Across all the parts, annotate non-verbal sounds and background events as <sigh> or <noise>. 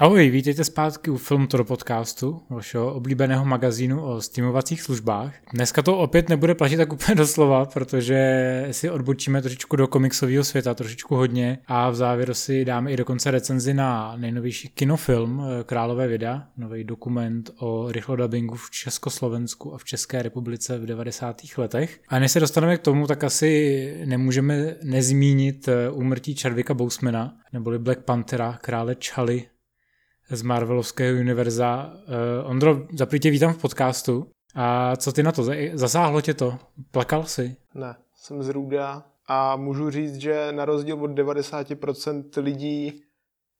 Ahoj, vítejte zpátky u Film Toro podcastu, vašeho oblíbeného magazínu o streamovacích službách. Dneska to opět nebude platit tak úplně doslova, protože si odbočíme trošičku do komiksového světa, trošičku hodně a v závěru si dáme i dokonce recenzi na nejnovější kinofilm eh, Králové vida, nový dokument o rychlodabingu v Československu a v České republice v 90. letech. A než se dostaneme k tomu, tak asi nemůžeme nezmínit eh, úmrtí Chadwicka Bousmana, neboli Black Panthera, krále Čaly z Marvelovského univerza. Uh, Ondro, zaprý vítám v podcastu. A co ty na to? Zasáhlo tě to? Plakal jsi? Ne, jsem z Růda a můžu říct, že na rozdíl od 90% lidí,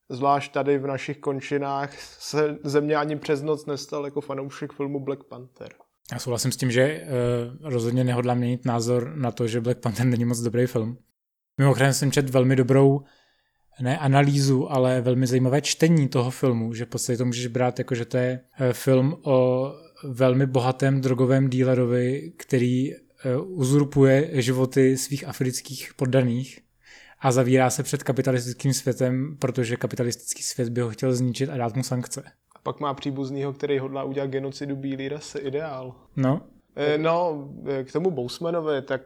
zvlášť tady v našich končinách, se ze mě ani přes noc nestal jako fanoušek filmu Black Panther. Já souhlasím s tím, že uh, rozhodně nehodlám měnit názor na to, že Black Panther není moc dobrý film. Mimochodem jsem čet velmi dobrou ne analýzu, ale velmi zajímavé čtení toho filmu, že v podstatě to můžeš brát jako, že to je eh, film o velmi bohatém drogovém dílerovi, který eh, uzurpuje životy svých afrických poddaných a zavírá se před kapitalistickým světem, protože kapitalistický svět by ho chtěl zničit a dát mu sankce. A pak má příbuznýho, který hodlá udělat genocidu bílý rasy, ideál. No. E, no, k tomu Bousmanovi, tak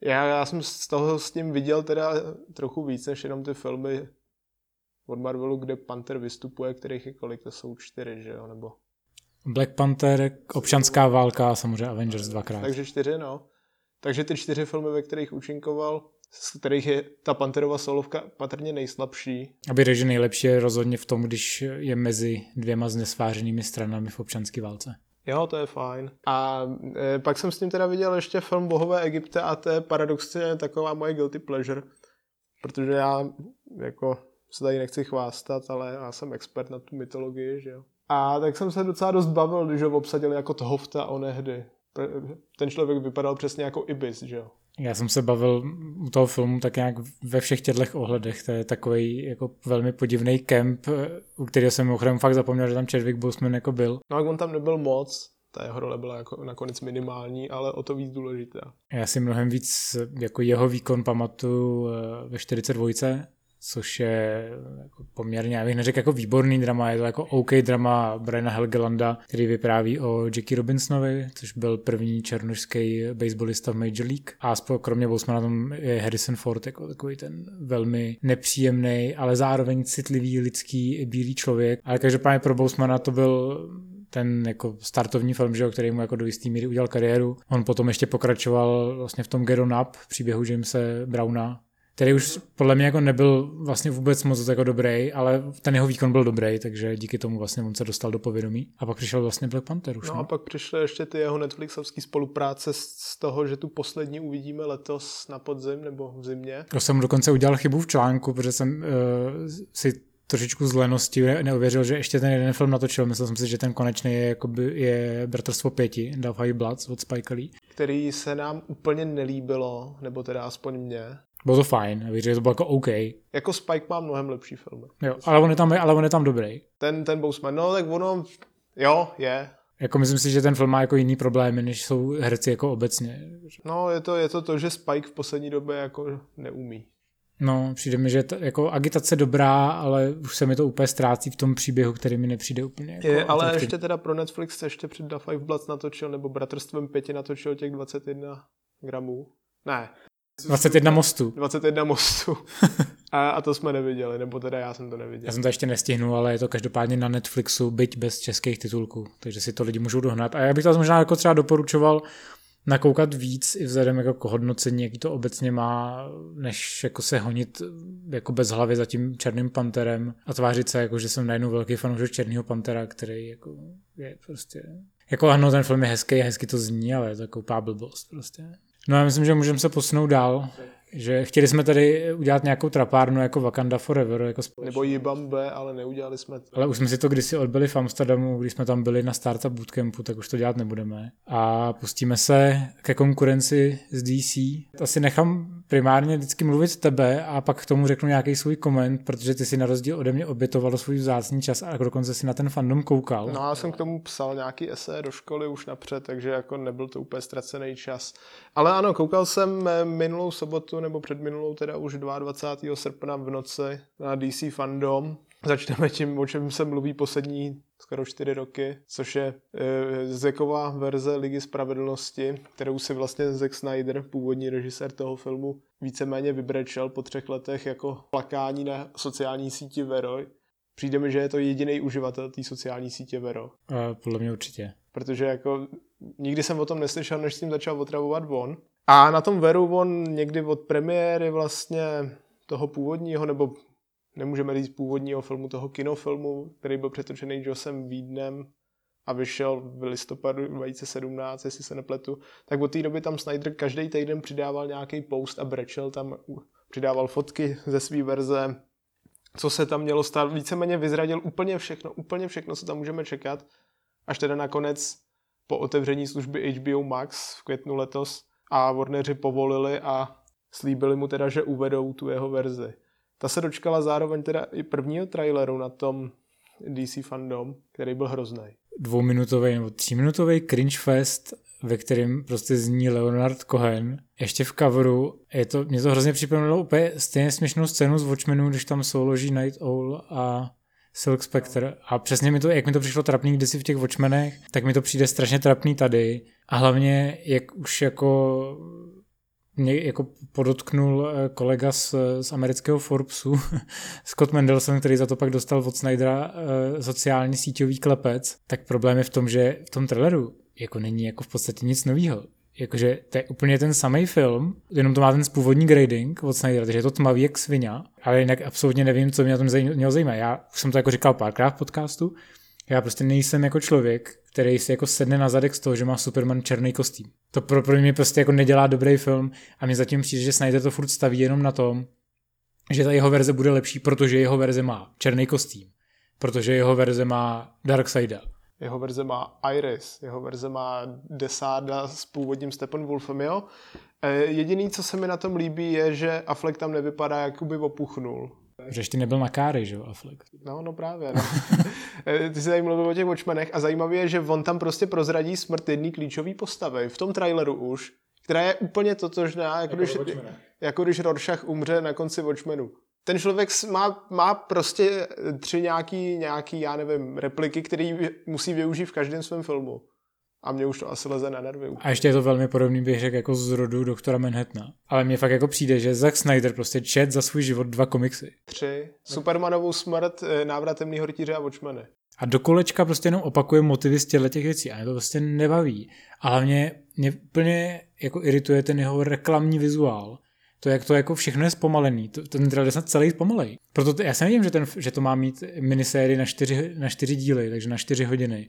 já, já jsem z toho s tím viděl teda trochu víc, než jenom ty filmy od Marvelu, kde Panther vystupuje, kterých je kolik, to jsou čtyři, že jo, nebo... Black Panther, občanská válka a samozřejmě Avengers dvakrát. Takže čtyři, no. Takže ty čtyři filmy, ve kterých účinkoval, z kterých je ta Panterova solovka patrně nejslabší. Aby řekl, že nejlepší je rozhodně v tom, když je mezi dvěma znesvářenými stranami v občanské válce. Jo, to je fajn. A e, pak jsem s ním teda viděl ještě film Bohové Egypte a to je paradoxně taková moje guilty pleasure, protože já jako se tady nechci chvástat, ale já jsem expert na tu mytologii, že jo. A tak jsem se docela dost bavil, když ho obsadili jako Tohofta onehdy. Ten člověk vypadal přesně jako Ibis, že jo. Já jsem se bavil u toho filmu tak nějak ve všech těchto ohledech. To je takový jako velmi podivný kemp, u kterého jsem mimochodem fakt zapomněl, že tam Chadwick Boseman jako byl. No a on tam nebyl moc, ta jeho role byla jako nakonec minimální, ale o to víc důležitá. Já si mnohem víc jako jeho výkon pamatuju eh, ve 42 což je jako poměrně, já bych neřekl jako výborný drama, je to jako OK drama Briana Helgelanda, který vypráví o Jackie Robinsonovi, což byl první černožský baseballista v Major League. A spolu, kromě Bosmana tam je Harrison Ford, jako takový ten velmi nepříjemný, ale zároveň citlivý lidský bílý člověk. Ale každopádně pro Bosmana to byl ten jako startovní film, že, který mu jako do jistý míry udělal kariéru. On potom ještě pokračoval vlastně v tom Get On Up, příběhu Jamesa Browna, který už podle mě jako nebyl vlastně vůbec moc jako dobrý, ale ten jeho výkon byl dobrý, takže díky tomu vlastně on se dostal do povědomí. A pak přišel vlastně Black Panther už. No, no? a pak přišly ještě ty jeho Netflixovské spolupráce z toho, že tu poslední uvidíme letos na podzim nebo v zimě. To jsem dokonce udělal chybu v článku, protože jsem uh, si trošičku z lenosti neuvěřil, že ještě ten jeden film natočil. Myslel jsem si, že ten konečný je, jakoby, je Bratrstvo pěti, Dove High Bloods od Spike Lee. Který se nám úplně nelíbilo, nebo teda aspoň mě. Bylo to fajn, víš, že to bylo jako OK. Jako Spike má mnohem lepší filmy. Jo, ale on je tam, ale on je tam dobrý. Ten, ten Bousman, no tak ono, jo, je. Jako myslím si, že ten film má jako jiný problémy, než jsou herci jako obecně. No, je to, je to to, že Spike v poslední době jako neumí. No, přijde mi, že ta, jako agitace dobrá, ale už se mi to úplně ztrácí v tom příběhu, který mi nepřijde úplně. Jako je, ale ještě teda pro Netflix ještě před The Five Bloods natočil, nebo Bratrstvem pěti natočil těch 21 gramů. Ne, 21 mostů. 21 mostů. <laughs> a, a to jsme neviděli, nebo teda já jsem to neviděl. Já jsem to ještě nestihnul, ale je to každopádně na Netflixu, byť bez českých titulků, takže si to lidi můžou dohnat. A já bych to možná jako třeba doporučoval nakoukat víc i vzhledem jako k hodnocení, jaký to obecně má, než jako se honit jako bez hlavy za tím černým panterem a tvářit se jako, že jsem najednou velký fanoušek černého pantera, který jako je prostě... Jako ano, ten film je hezký, hezky to zní, ale je to jako blbost prostě. No já myslím, že můžeme se posunout dál. Že chtěli jsme tady udělat nějakou trapárnu jako Wakanda Forever. Jako Nebo Jibambe, ale neudělali jsme to. Ale už jsme si to kdysi odbyli v Amsterdamu, když jsme tam byli na Startup Bootcampu, tak už to dělat nebudeme. A pustíme se ke konkurenci z DC. Asi nechám primárně vždycky mluvit tebe a pak k tomu řeknu nějaký svůj koment, protože ty si na rozdíl ode mě obětoval svůj vzácný čas a dokonce si na ten fandom koukal. No já jsem k tomu psal nějaký esé do školy už napřed, takže jako nebyl to úplně ztracený čas. Ale ano, koukal jsem eh, minulou sobotu nebo předminulou teda už 22. srpna v noci na DC fandom Začneme tím, o čem se mluví poslední skoro čtyři roky, což je e, Zeková verze Ligy spravedlnosti, kterou si vlastně Zack Snyder, původní režisér toho filmu, víceméně vybrečel po třech letech jako plakání na sociální síti Veroj. Přijde mi, že je to jediný uživatel té sociální sítě Vero. Uh, podle mě určitě. Protože jako nikdy jsem o tom neslyšel, než s tím začal otravovat von. A na tom Veru on někdy od premiéry vlastně toho původního, nebo nemůžeme říct původního filmu, toho kinofilmu, který byl přetočený Josem Vídnem a vyšel v listopadu 2017, jestli se nepletu, tak od té doby tam Snyder každý týden přidával nějaký post a brečel tam, přidával fotky ze své verze, co se tam mělo stát. Víceméně vyzradil úplně všechno, úplně všechno, co tam můžeme čekat, až teda nakonec po otevření služby HBO Max v květnu letos a Warneri povolili a slíbili mu teda, že uvedou tu jeho verzi. Ta se dočkala zároveň teda i prvního traileru na tom DC fandom, který byl hrozný. Dvouminutový nebo tříminutový cringe fest, ve kterém prostě zní Leonard Cohen. Ještě v coveru, je to, mě to hrozně připomnělo úplně stejně směšnou scénu z Watchmenu, když tam souloží Night Owl a Silk Spectre. A přesně mi to, jak mi to přišlo trapný kdysi v těch Watchmenech, tak mi to přijde strašně trapný tady. A hlavně, jak už jako mě jako podotknul eh, kolega z, z amerického Forbesu, <laughs> Scott Mendelson, který za to pak dostal od Snydera uh, sociální síťový klepec, tak problém je v tom, že v tom traileru jako není jako v podstatě nic nového. Jakože to je úplně ten samý film, jenom to má ten původní grading od Snydera, takže je to tmavý jak svině, ale jinak absolutně nevím, co mě na tom mělo zajímat. Já už jsem to jako říkal párkrát v podcastu, já prostě nejsem jako člověk, který si jako sedne na zadek z toho, že má Superman černý kostým. To pro, pro mě prostě jako nedělá dobrý film a mě zatím přijde, že Snyder to furt staví jenom na tom, že ta jeho verze bude lepší, protože jeho verze má černý kostým, protože jeho verze má Darkseida. Jeho verze má Iris, jeho verze má Desáda s původním Steppenwolfem, jo? E, jediný, co se mi na tom líbí, je, že Affleck tam nevypadá, jako by opuchnul. Že ještě nebyl na káry, že jo, Affleck. No, no právě. No. <laughs> Ty jsi tady mluvil o těch Watchmenech a zajímavé je, že on tam prostě prozradí smrt jedné klíčové postavy. V tom traileru už, která je úplně totožná, jako, jako, když, jako když Rorschach umře na konci Watchmenu. Ten člověk má, má prostě tři nějaký, nějaký, já nevím, repliky, který musí využít v každém svém filmu. A mě už to asi leze na nervy. A ještě je to velmi podobný bych řekl jako z rodu doktora Manhattana. Ale mně fakt jako přijde, že Zack Snyder prostě čet za svůj život dva komiksy. Tři. Supermanovou smrt, eh, návrat temného rytíře a Watchmeny. A do kolečka prostě jenom opakuje motivy z těchto těch věcí a mě to prostě nebaví. A hlavně mě úplně jako irituje ten jeho reklamní vizuál. To, jak to jako všechno je zpomalený. To, ten trailer je snad celý zpomalej. Proto to, já si nevím, že, ten, že to má mít minisérii na čtyři, na čtyři díly, takže na čtyři hodiny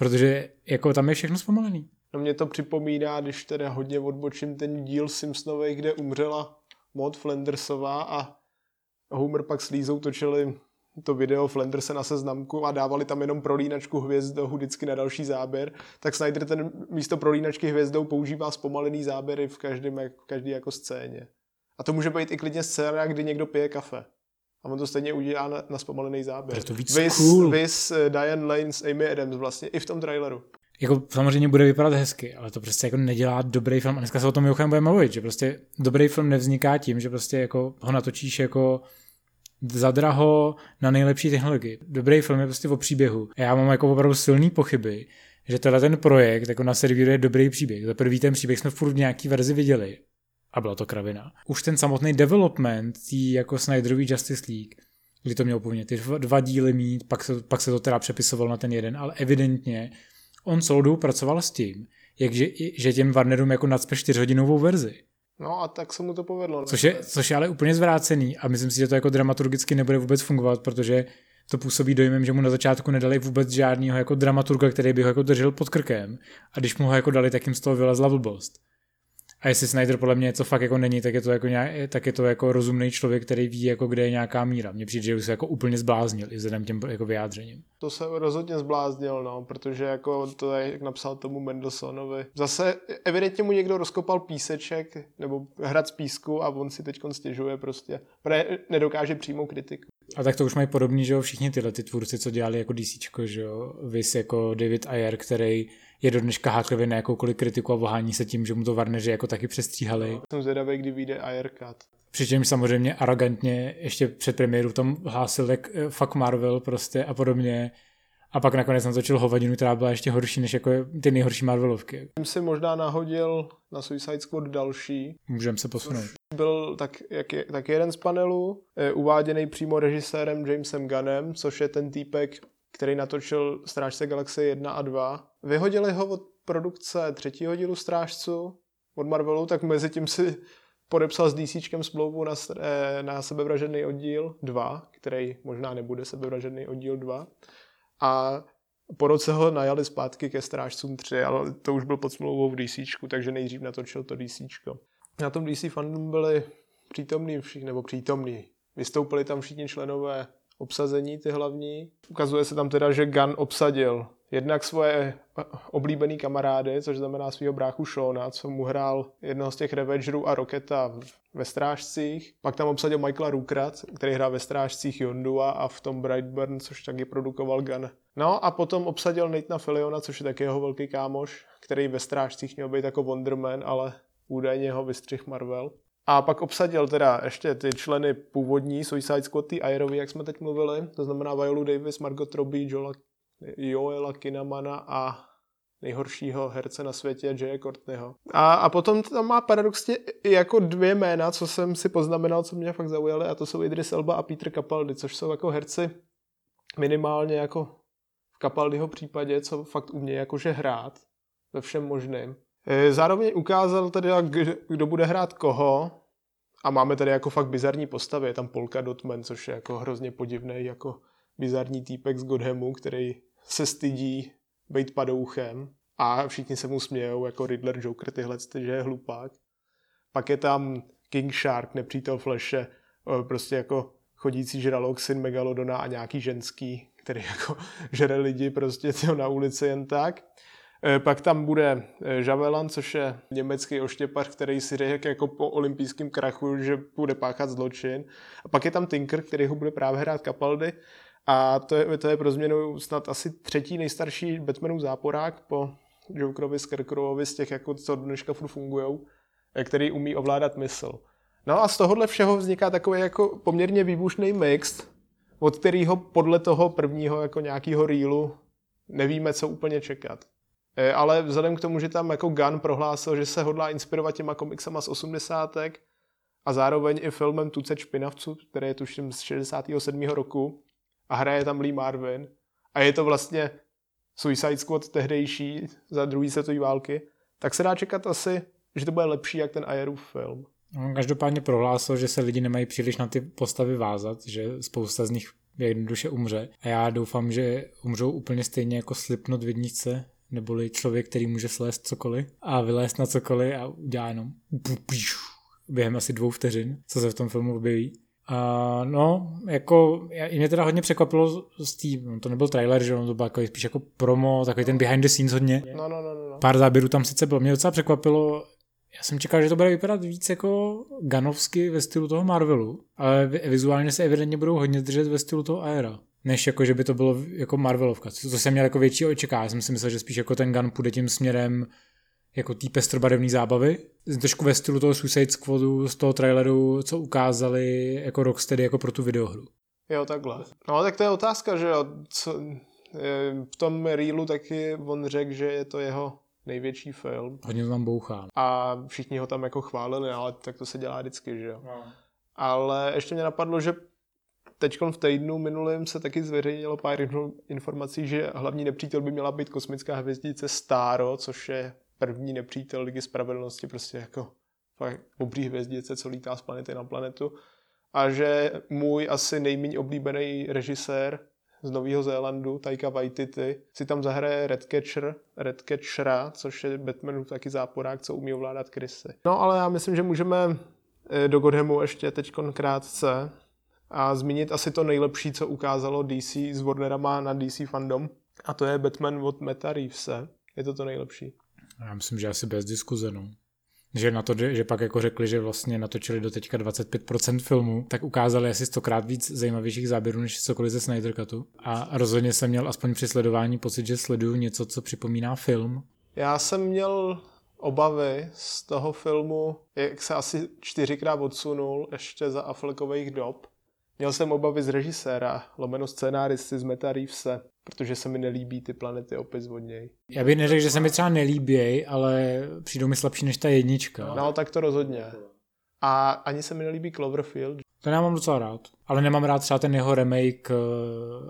protože jako tam je všechno zpomalený. No mě to připomíná, když teda hodně odbočím ten díl Simpsonovej, kde umřela Maud Flandersová a Homer pak s Lízou točili to video Flanderse na seznamku a dávali tam jenom prolínačku hvězdou vždycky na další záběr, tak Snyder ten místo prolínačky hvězdou používá zpomalený záběry v, každém, v každé jako scéně. A to může být i klidně scéna, kdy někdo pije kafe. A on to stejně udělá na, na zpomalený záběr. Je to víc vis, cool. vis uh, Diane Lane s Amy Adams vlastně, i v tom traileru. Jako samozřejmě bude vypadat hezky, ale to prostě jako nedělá dobrý film. A dneska se o tom mimochodem budeme mluvit, že prostě dobrý film nevzniká tím, že prostě jako ho natočíš jako zadraho na nejlepší technologii. Dobrý film je prostě o příběhu. A já mám jako opravdu silný pochyby, že tenhle ten projekt jako naservíruje dobrý příběh. Za prvý ten příběh jsme furt v nějaký verzi viděli a byla to kravina. Už ten samotný development tý jako Snyderový Justice League, kdy to mělo povinně ty dva, dva díly mít, pak se, pak se to teda přepisoval na ten jeden, ale evidentně on celou pracoval s tím, jak, že, že těm Warnerům jako nadspe čtyřhodinovou verzi. No a tak se mu to povedlo. Což je, což je ale úplně zvrácený a myslím si, že to jako dramaturgicky nebude vůbec fungovat, protože to působí dojmem, že mu na začátku nedali vůbec žádného jako dramaturga, který by ho jako držel pod krkem a když mu ho jako dali, tak jim z toho vylezla blbost. A jestli Snyder podle mě něco fakt jako není, tak je to jako, nějak, tak je to jako rozumný člověk, který ví, jako kde je nějaká míra. Mně přijde, že už se jako úplně zbláznil i vzhledem těm jako vyjádřením. To se rozhodně zbláznil, no, protože jako to je, jak napsal tomu Mendelsonovi. Zase evidentně mu někdo rozkopal píseček nebo hrad z písku a on si teď stěžuje prostě, protože nedokáže přímou kritiku. A tak to už mají podobný, že jo, všichni tyhle ty tvůrci, co dělali jako DC, že jo, Vys jako David Ayer, který je do dneška háklivý na jakoukoliv kritiku a vohání se tím, že mu to Warneri jako taky přestříhali. No, jsem zvědavý, kdy vyjde Ayer Cut. Přičemž samozřejmě arrogantně ještě před premiéru tam hlásil jak eh, fuck Marvel prostě a podobně. A pak nakonec natočil hovadinu, která byla ještě horší než jako ty nejhorší Marvelovky. Jsem si možná nahodil na Suicide Squad další. Můžeme se posunout. Byl tak, jak je, tak jeden z panelů, je uváděný přímo režisérem Jamesem Gunnem, což je ten týpek, který natočil Strážce galaxie 1 a 2. Vyhodili ho od produkce třetího dílu Strážců od Marvelu, tak mezi tím si podepsal s DC smlouvu na, eh, na sebevražený oddíl 2, který možná nebude sebevražený oddíl 2. A po roce ho najali zpátky ke Strážcům 3, ale to už byl pod smlouvou v DC, takže nejdřív natočil to DC. Na tom DC fandom byli přítomní všichni, nebo přítomní. Vystoupili tam všichni členové obsazení, ty hlavní. Ukazuje se tam teda, že Gun obsadil jednak svoje oblíbený kamarády, což znamená svého bráchu Shona, co mu hrál jednoho z těch Ravagerů a Roketa ve Strážcích. Pak tam obsadil Michaela Rookrat, který hrál ve Strážcích Yondua a v tom Brightburn, což taky produkoval Gun. No a potom obsadil Nathana Filiona, což je taky jeho velký kámoš, který ve Strážcích měl být jako Wonderman, ale údajně ho vystřih Marvel. A pak obsadil teda ještě ty členy původní Suicide Squad, ty Airovi, jak jsme teď mluvili, to znamená Viola Davis, Margot Robbie, Joela, Joela Kinamana a nejhoršího herce na světě, Jay Courtneyho. A, a potom tam má paradoxně jako dvě jména, co jsem si poznamenal, co mě fakt zaujaly, a to jsou Idris Elba a Peter Capaldi, což jsou jako herci minimálně jako v Capaldiho případě, co fakt umějí jakože hrát ve všem možném. E, zároveň ukázal tedy, kdo bude hrát koho a máme tady jako fakt bizarní postavy. Je tam Polka Dotman, což je jako hrozně podivný jako bizarní týpek z Godhamu, který se stydí být padouchem a všichni se mu smějou, jako Riddler, Joker, tyhle, že je hlupák. Pak je tam King Shark, nepřítel Flashe, prostě jako chodící žralok, syn Megalodona a nějaký ženský, který jako <laughs> žere lidi prostě na ulici jen tak. E, pak tam bude e, Javelan, což je německý oštěpař, který si řekl jako po olympijském krachu, že bude páchat zločin. A pak je tam Tinker, který ho bude právě hrát Capaldi. A to je, to je pro změnu snad asi třetí nejstarší Batmanův záporák po Jokerovi, Scarecrowovi z těch, jako, co dneška furt fungujou, e, který umí ovládat mysl. No a z tohohle všeho vzniká takový jako poměrně výbušný mix, od kterého podle toho prvního jako nějakého reelu nevíme, co úplně čekat. E, ale vzhledem k tomu, že tam jako Gunn prohlásil, že se hodlá inspirovat těma komiksama z 80. a zároveň i filmem Tucet špinavců, který je tuším z 67. roku a hraje tam Lee Marvin a je to vlastně Suicide Squad tehdejší za druhé světové války, tak se dá čekat asi, že to bude lepší jak ten Ayerův film. On každopádně prohlásil, že se lidi nemají příliš na ty postavy vázat, že spousta z nich jednoduše umře. A já doufám, že umřou úplně stejně jako Slipknot v jedničce, neboli člověk, který může slést cokoliv a vylézt na cokoliv a udělá jenom během asi dvou vteřin, co se v tom filmu objeví. A no, jako, i mě teda hodně překvapilo z tý, no to nebyl trailer, že on to byl jako, spíš jako promo, takový ten behind the scenes hodně. No, no, no, no. Pár záběrů tam sice bylo, mě docela překvapilo, já jsem čekal, že to bude vypadat víc jako ganovsky ve stylu toho Marvelu, ale vizuálně se evidentně budou hodně držet ve stylu toho Aera než jako, že by to bylo jako Marvelovka. To jsem měl jako větší očekávání. Já jsem si myslel, že spíš jako ten Gun půjde tím směrem jako té pestrobarevné zábavy. Trošku ve stylu toho Suicide Squadu z toho traileru, co ukázali jako Rocksteady jako pro tu videohru. Jo, takhle. No tak to je otázka, že jo. Co, v tom reelu taky on řekl, že je to jeho největší film. Hodně to tam bouchá. A všichni ho tam jako chválili, ale tak to se dělá vždycky, že jo. No. Ale ještě mě napadlo, že teď v týdnu minulém se taky zveřejnilo pár informací, že hlavní nepřítel by měla být kosmická hvězdice Staro, což je první nepřítel Ligy spravedlnosti, prostě jako fakt obrý hvězdice, co lítá z planety na planetu. A že můj asi nejméně oblíbený režisér z Nového Zélandu, Taika Waititi, si tam zahraje Redcatcher, Redcatchera, což je Batmanův taky záporák, co umí ovládat krysy. No ale já myslím, že můžeme eh, do Godhamu ještě teď krátce a zmínit asi to nejlepší, co ukázalo DC s Warnerama na DC fandom a to je Batman od Meta Reevese. Je to to nejlepší. Já myslím, že asi bez diskuze, no. Že, na to, že pak jako řekli, že vlastně natočili do teďka 25% filmu, tak ukázali asi stokrát víc zajímavějších záběrů než cokoliv ze Snyder Cutu. A rozhodně jsem měl aspoň při sledování pocit, že sleduju něco, co připomíná film. Já jsem měl obavy z toho filmu, jak se asi čtyřikrát odsunul ještě za Affleckových dob. Měl jsem obavy z režiséra, lomeno scénáristy z Meta Reevese, protože se mi nelíbí ty planety opis od něj. Já bych neřekl, že se mi třeba nelíbí, ale přijdou mi slabší než ta jednička. No, tak to rozhodně. A ani se mi nelíbí Cloverfield. Ten já mám docela rád. Ale nemám rád třeba ten jeho remake, eh,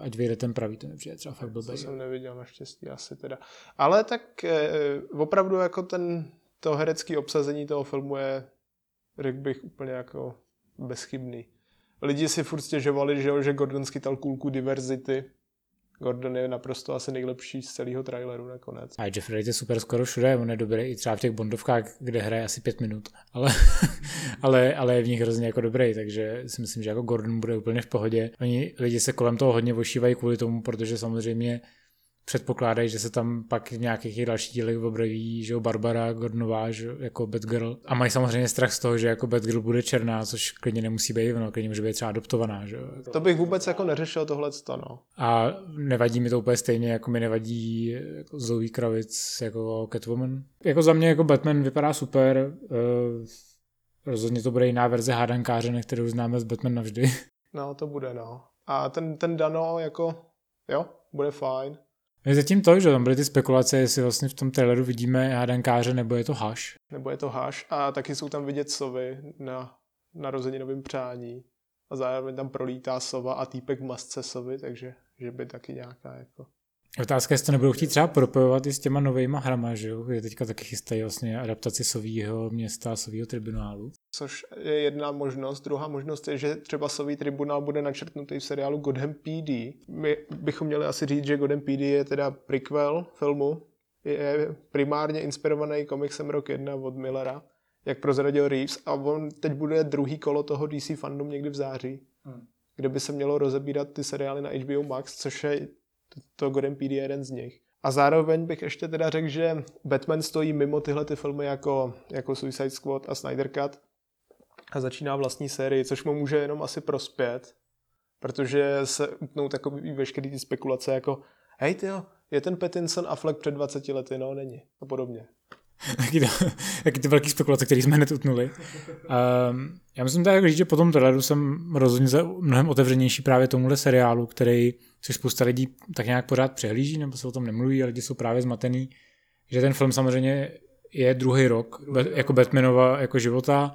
ať vyjde ten pravý, ten je třeba fakt blbý. To jsem neviděl naštěstí asi teda. Ale tak eh, opravdu jako ten, to herecké obsazení toho filmu je, řekl bych, úplně jako bezchybný. Lidi si furt stěžovali, že, že Gordon skytal kulku diverzity, Gordon je naprosto asi nejlepší z celého traileru nakonec. A Jeffrey Wright je super skoro všude, on je dobrý i třeba v těch Bondovkách, kde hraje asi pět minut, ale, <laughs> ale, ale je v nich hrozně jako dobrý, takže si myslím, že jako Gordon bude úplně v pohodě. Oni lidi se kolem toho hodně vošívají kvůli tomu, protože samozřejmě předpokládají, že se tam pak v nějakých dalších dílech objeví, že jo, Barbara Gordonová, že jako Batgirl. A mají samozřejmě strach z toho, že jako Batgirl bude černá, což klidně nemusí být, no, klidně může být třeba adoptovaná, že jo. To bych vůbec jako neřešil tohle no. A nevadí mi to úplně stejně, jako mi nevadí jako Zoe Kravic jako Catwoman. Jako za mě jako Batman vypadá super, uh, rozhodně to bude jiná verze hádankáře, kterou známe z Batman navždy. No, to bude, no. A ten, ten Dano jako, jo, bude fajn. Je zatím to, že tam byly ty spekulace, jestli vlastně v tom traileru vidíme hádankáře, nebo je to haš. Nebo je to haš a taky jsou tam vidět sovy na narozeninovém přání. A zároveň tam prolítá sova a týpek v masce sovy, takže že by taky nějaká jako Otázka, jestli to nebudou chtít třeba propojovat i s těma novejma hrama, že jo? Je teďka taky chystají vlastně adaptaci Sovýho města, Sovýho tribunálu. Což je jedna možnost. Druhá možnost je, že třeba Sový tribunál bude načrtnutý v seriálu Godham PD. My bychom měli asi říct, že Godham PD je teda prequel filmu. Je primárně inspirovaný komiksem Rok 1 od Millera, jak prozradil Reeves. A on teď bude druhý kolo toho DC fandom někdy v září. Hmm kde by se mělo rozebírat ty seriály na HBO Max, což je to Gordon Peele je jeden z nich. A zároveň bych ještě teda řekl, že Batman stojí mimo tyhle ty filmy jako, jako Suicide Squad a Snyder Cut a začíná vlastní sérii, což mu může jenom asi prospět, protože se utnou takový veškerý ty spekulace jako hej tyjo, je ten Pattinson a Fleck před 20 lety, no není a podobně. Taky, to, taky ty velké spekulace, které jsme hned utnuli. Um, já myslím tak říct, že po tom traileru jsem rozhodně mnohem otevřenější právě tomuhle seriálu, který což spousta lidí tak nějak pořád přehlíží, nebo se o tom nemluví a lidi jsou právě zmatený, že ten film samozřejmě je druhý rok jako Batmanova jako života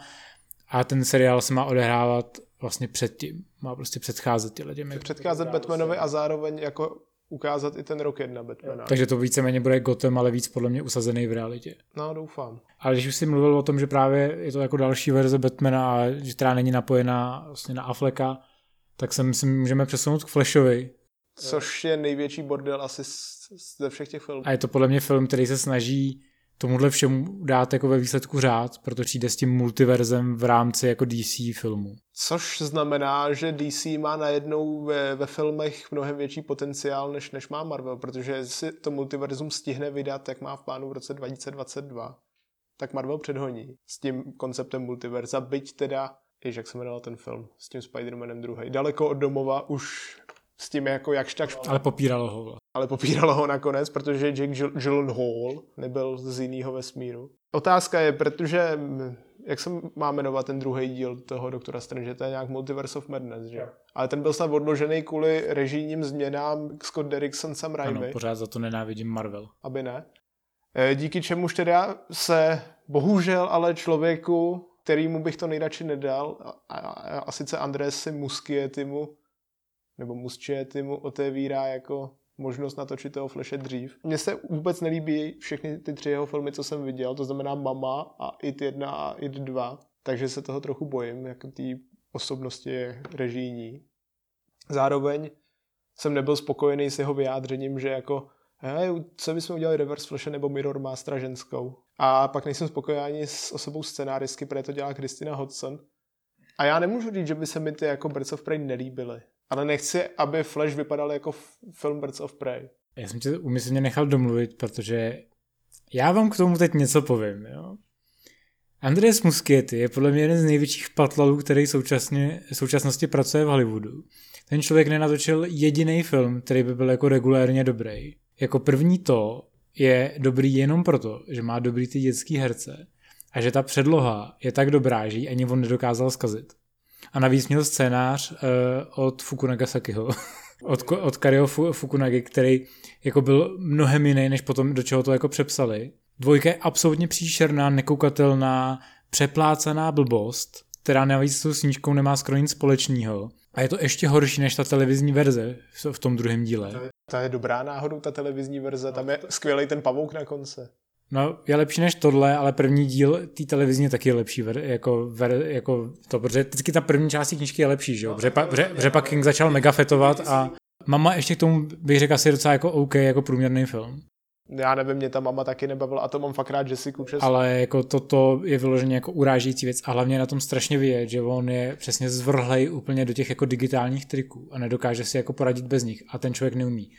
a ten seriál se má odehrávat vlastně předtím. Má prostě předcházet těle těmi. Předcházet Batmanovi a zároveň jako ukázat i ten rok jedna Batmana. Takže to víceméně bude Gotham, ale víc podle mě usazený v realitě. No, doufám. Ale když už jsi mluvil o tom, že právě je to jako další verze Batmana a že která není napojená vlastně na Afflecka, tak se myslím, můžeme přesunout k Flashovi, Což je největší bordel asi ze všech těch filmů. A je to podle mě film, který se snaží tomuhle všemu dát jako ve výsledku řád, protože jde s tím multiverzem v rámci jako DC filmu. Což znamená, že DC má najednou ve, ve filmech mnohem větší potenciál, než, než má Marvel, protože si to multiverzum stihne vydat, jak má v plánu v roce 2022, tak Marvel předhoní s tím konceptem multiverza, byť teda, jak se jmenoval ten film, s tím Spider-Manem druhý, daleko od domova už s tím jako jakž tak... Ale popíralo ho. Ale popíralo ho nakonec, protože Jake Gyllenhaal nebyl z jiného vesmíru. Otázka je, protože mm, jak se má jmenovat ten druhý díl toho Doktora Strange, to je nějak Multiverse of Madness, že? Ale ten byl snad odložený kvůli režijním změnám Scott Derrickson, Sam Raimi. Ano, pořád za to nenávidím Marvel. Aby ne. E, díky čemuž teda se bohužel ale člověku, kterýmu bych to nejradši nedal, a, a, a sice Andresi Muskietimu, nebo Muschietti mu otevírá jako možnost natočit toho Flashe dřív. Mně se vůbec nelíbí všechny ty tři jeho filmy, co jsem viděl, to znamená Mama a IT 1 a IT 2, takže se toho trochu bojím, jako té osobnosti režijní. Zároveň jsem nebyl spokojený s jeho vyjádřením, že jako hej, co bychom udělali Reverse Flash nebo Mirror Mastera ženskou. A pak nejsem spokojený s osobou scenáristky, protože to dělá Kristina Hodson. A já nemůžu říct, že by se mi ty jako Birds of Prey nelíbily. Ale nechci, aby Flash vypadal jako film Birds of Prey. Já jsem tě umyslně nechal domluvit, protože já vám k tomu teď něco povím. Jo? Andres Muschietti je podle mě jeden z největších patlalů, který současně, v současnosti pracuje v Hollywoodu. Ten člověk nenatočil jediný film, který by byl jako regulérně dobrý. Jako první to, je dobrý jenom proto, že má dobrý ty dětský herce a že ta předloha je tak dobrá, že ji ani on nedokázal zkazit. A navíc měl scénář uh, od Fukunagasakiho, <laughs> od, od Kario Fukunagi, který jako byl mnohem jiný, než potom do čeho to jako přepsali. Dvojka je absolutně příšerná, nekoukatelná, přeplácaná blbost, která navíc s tou snížkou nemá skoro nic společného. A je to ještě horší než ta televizní verze v tom druhém díle. To je dobrá náhodou, ta televizní verze, tam je skvělý ten pavouk na konce. No, je lepší než tohle, ale první díl té televizní taky je lepší, ver, jako, ver, jako to, protože vždycky ta první část knížky je lepší, že jo? Protože, pa, protože, protože pak King začal megafetovat a mama ještě k tomu bych řekl asi docela jako OK, jako průměrný film. Já nevím, mě ta mama taky nebavila a to mám fakt rád Jessica Čes. Ale jako toto je vyloženě jako urážící věc a hlavně na tom strašně vidět, že on je přesně zvrhlej úplně do těch jako digitálních triků a nedokáže si jako poradit bez nich a ten člověk neumí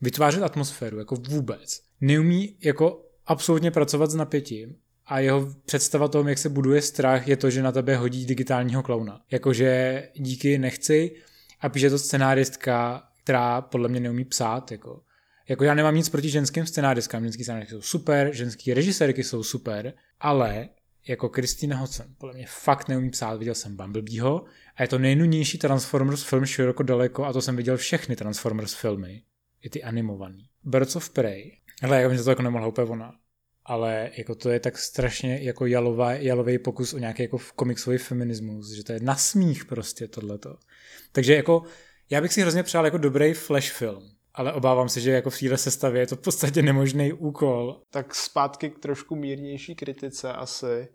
vytvářet atmosféru jako vůbec. Neumí jako absolutně pracovat s napětím a jeho představa toho, jak se buduje strach, je to, že na tebe hodí digitálního klauna. Jakože díky nechci a píše to scenáristka, která podle mě neumí psát. Jako. jako já nemám nic proti ženským scenáristkám, ženský scenáristky jsou super, ženský režisérky jsou super, ale jako Kristýna Hodson, podle mě fakt neumí psát, viděl jsem Bumblebeeho a je to nejnudnější Transformers film široko daleko a to jsem viděl všechny Transformers filmy, i ty animovaný. Birds of Prey ale já vím, že to jako nemohla úplně ona. Ale jako to je tak strašně jako jalová, jalový pokus o nějaký jako komiksový feminismus, že to je nasmích prostě tohleto. Takže jako já bych si hrozně přál jako dobrý flash film, ale obávám se, že jako v téhle sestavě je to v podstatě nemožný úkol. Tak zpátky k trošku mírnější kritice asi.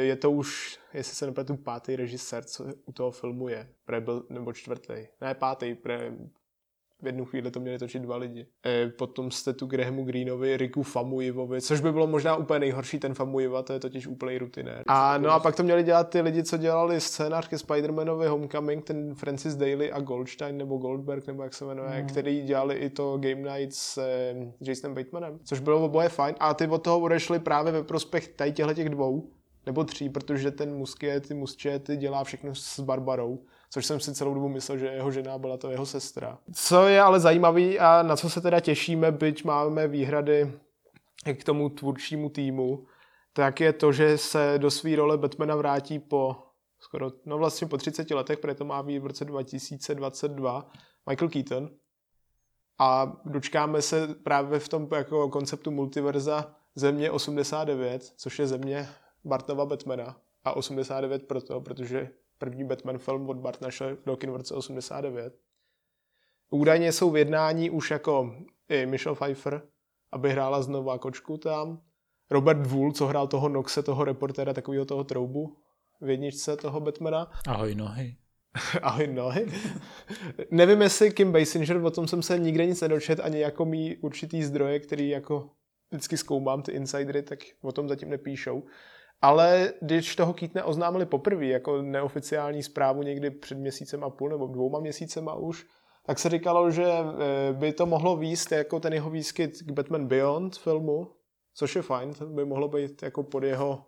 Je to už, jestli se nepletu, pátý režisér, co u toho filmu je. Pre byl, nebo čtvrtý. Ne, pátý, pre, v jednu chvíli to měli točit dva lidi. E, potom jste tu Grahamu Greenovi, Riku Famujivovi, což by bylo možná úplně nejhorší, ten Famujiva, to je totiž úplný rutinér. A no a pak to měli dělat ty lidi, co dělali scénář ke Spider-Manovi Homecoming, ten Francis Daly a Goldstein, nebo Goldberg, nebo jak se jmenuje, mm. který dělali i to Game Night s e, Jasonem Batemanem, což bylo oboje fajn. A ty od toho odešli právě ve prospěch tady těchto těch dvou, nebo tří, protože ten Muskie, ty Muschietti dělá všechno s Barbarou což jsem si celou dobu myslel, že jeho žena byla to jeho sestra. Co je ale zajímavý a na co se teda těšíme, byť máme výhrady k tomu tvůrčímu týmu, tak je to, že se do své role Batmana vrátí po skoro, no vlastně po 30 letech, protože to má být v roce 2022, Michael Keaton. A dočkáme se právě v tom jako konceptu multiverza země 89, což je země Bartova Batmana. A 89 proto, protože první Batman film od Bartna šel do kin v roce 89. Údajně jsou v jednání už jako i Michelle Pfeiffer, aby hrála znovu kočku tam. Robert Wool, co hrál toho Noxe, toho reportéra, takového toho troubu v jedničce toho Batmana. Ahoj nohy. <laughs> Ahoj nohy. Nevím, jestli Kim Basinger, o tom jsem se nikde nic nedočet, ani jako mý určitý zdroje, který jako vždycky zkoumám ty insidery, tak o tom zatím nepíšou. Ale když toho Keatona oznámili poprvé jako neoficiální zprávu někdy před měsícem a půl nebo dvouma měsícema už, tak se říkalo, že eh, by to mohlo výst jako ten jeho výskyt k Batman Beyond filmu, což je fajn, to by mohlo být jako pod jeho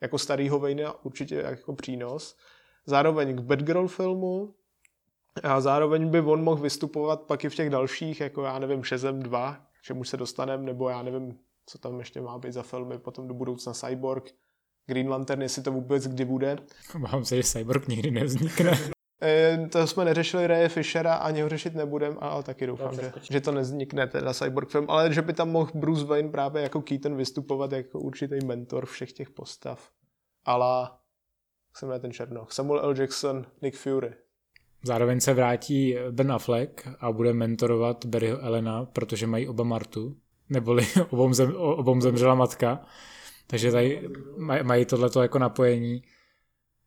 jako starýho Vejna určitě jako přínos. Zároveň k Batgirl filmu a zároveň by on mohl vystupovat pak i v těch dalších, jako já nevím, Shazam 2, k čemu se dostaneme, nebo já nevím, co tam ještě má být za filmy, potom do budoucna Cyborg, Green Lantern, jestli to vůbec kdy bude. Mám se, že Cyborg nikdy nevznikne. <laughs> Eh, to jsme neřešili Ray Fishera, ani ho řešit nebudem, ale taky doufám, že, že to neznikne, teda Cyborg film, ale že by tam mohl Bruce Wayne právě jako Keaton vystupovat jako určitý mentor všech těch postav. Ale se jmenuje ten Černoch. Samuel L. Jackson, Nick Fury. Zároveň se vrátí Ben Affleck a bude mentorovat Barryho Elena, protože mají oba Martu, neboli <laughs> obom, zem, obom zemřela matka. Takže tady maj, mají tohleto jako napojení.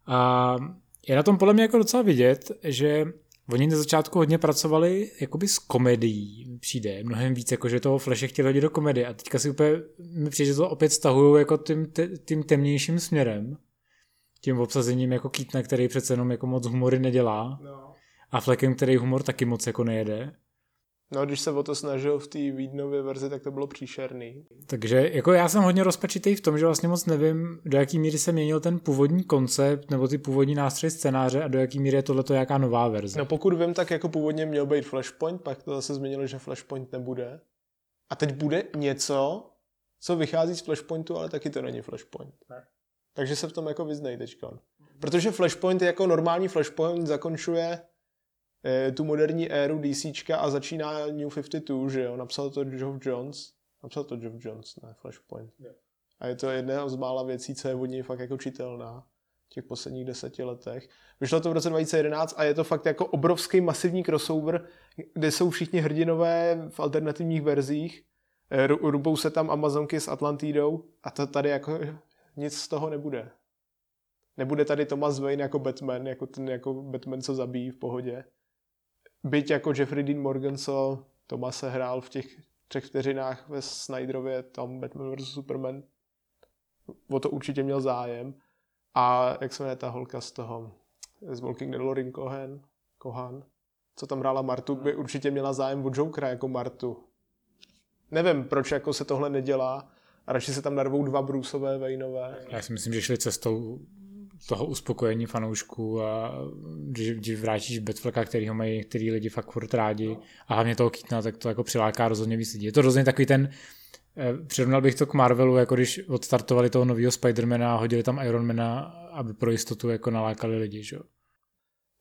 A je na tom podle mě jako docela vidět, že oni na začátku hodně pracovali jakoby s komedií, přijde mnohem víc, jako že toho Flashe chtěli hodit do komedie a teďka si úplně mi přijde, že to opět stahují jako tím, tím temnějším směrem, tím obsazením jako Kýtna, který přece jenom jako moc humory nedělá no. a Fleckem, který humor taky moc jako nejede. No, když se o to snažil v té Vídnově verzi, tak to bylo příšerný. Takže jako já jsem hodně rozpačitý v tom, že vlastně moc nevím, do jaký míry se měnil ten původní koncept nebo ty původní nástroje scénáře a do jaký míry je tohleto jaká nová verze. No pokud vím, tak jako původně měl být Flashpoint, pak to zase změnilo, že Flashpoint nebude. A teď bude něco, co vychází z Flashpointu, ale taky to není Flashpoint. Ne. Takže se v tom jako vyznej teďka. Protože Flashpoint je jako normální Flashpoint, zakončuje tu moderní éru DC a začíná New 52, že jo? Napsal to Geoff Jones. Napsal to Geoff Jones, ne Flashpoint. Yeah. A je to jedna z mála věcí, co je od něj fakt jako čitelná v těch posledních deseti letech. Vyšlo to v roce 2011 a je to fakt jako obrovský masivní crossover, kde jsou všichni hrdinové v alternativních verzích. Eh, rubou se tam Amazonky s Atlantidou a to tady jako nic z toho nebude. Nebude tady Thomas Wayne jako Batman, jako ten jako Batman, co zabíjí v pohodě. Byť jako Jeffrey Dean Morgan, co Thomas se hrál v těch třech vteřinách ve Snyderově, tam Batman vs. Superman, o to určitě měl zájem. A jak se jmenuje ta holka z toho, z Walking Dead, Lauren Cohen, Kohan, co tam hrála Martu, by určitě měla zájem o Jokera jako Martu. Nevím, proč jako se tohle nedělá a radši se tam narvou dva Bruceové Vejnové. Já si myslím, že šli cestou toho uspokojení fanoušků a když, když vrátíš Batfleka, který ho mají některý lidi fakt furt rádi a hlavně toho Keatona, tak to jako přiláká rozhodně víc lidí. Je to rozhodně takový ten, eh, přirovnal bych to k Marvelu, jako když odstartovali toho nového Spidermana a hodili tam Ironmana, aby pro jistotu jako nalákali lidi, že?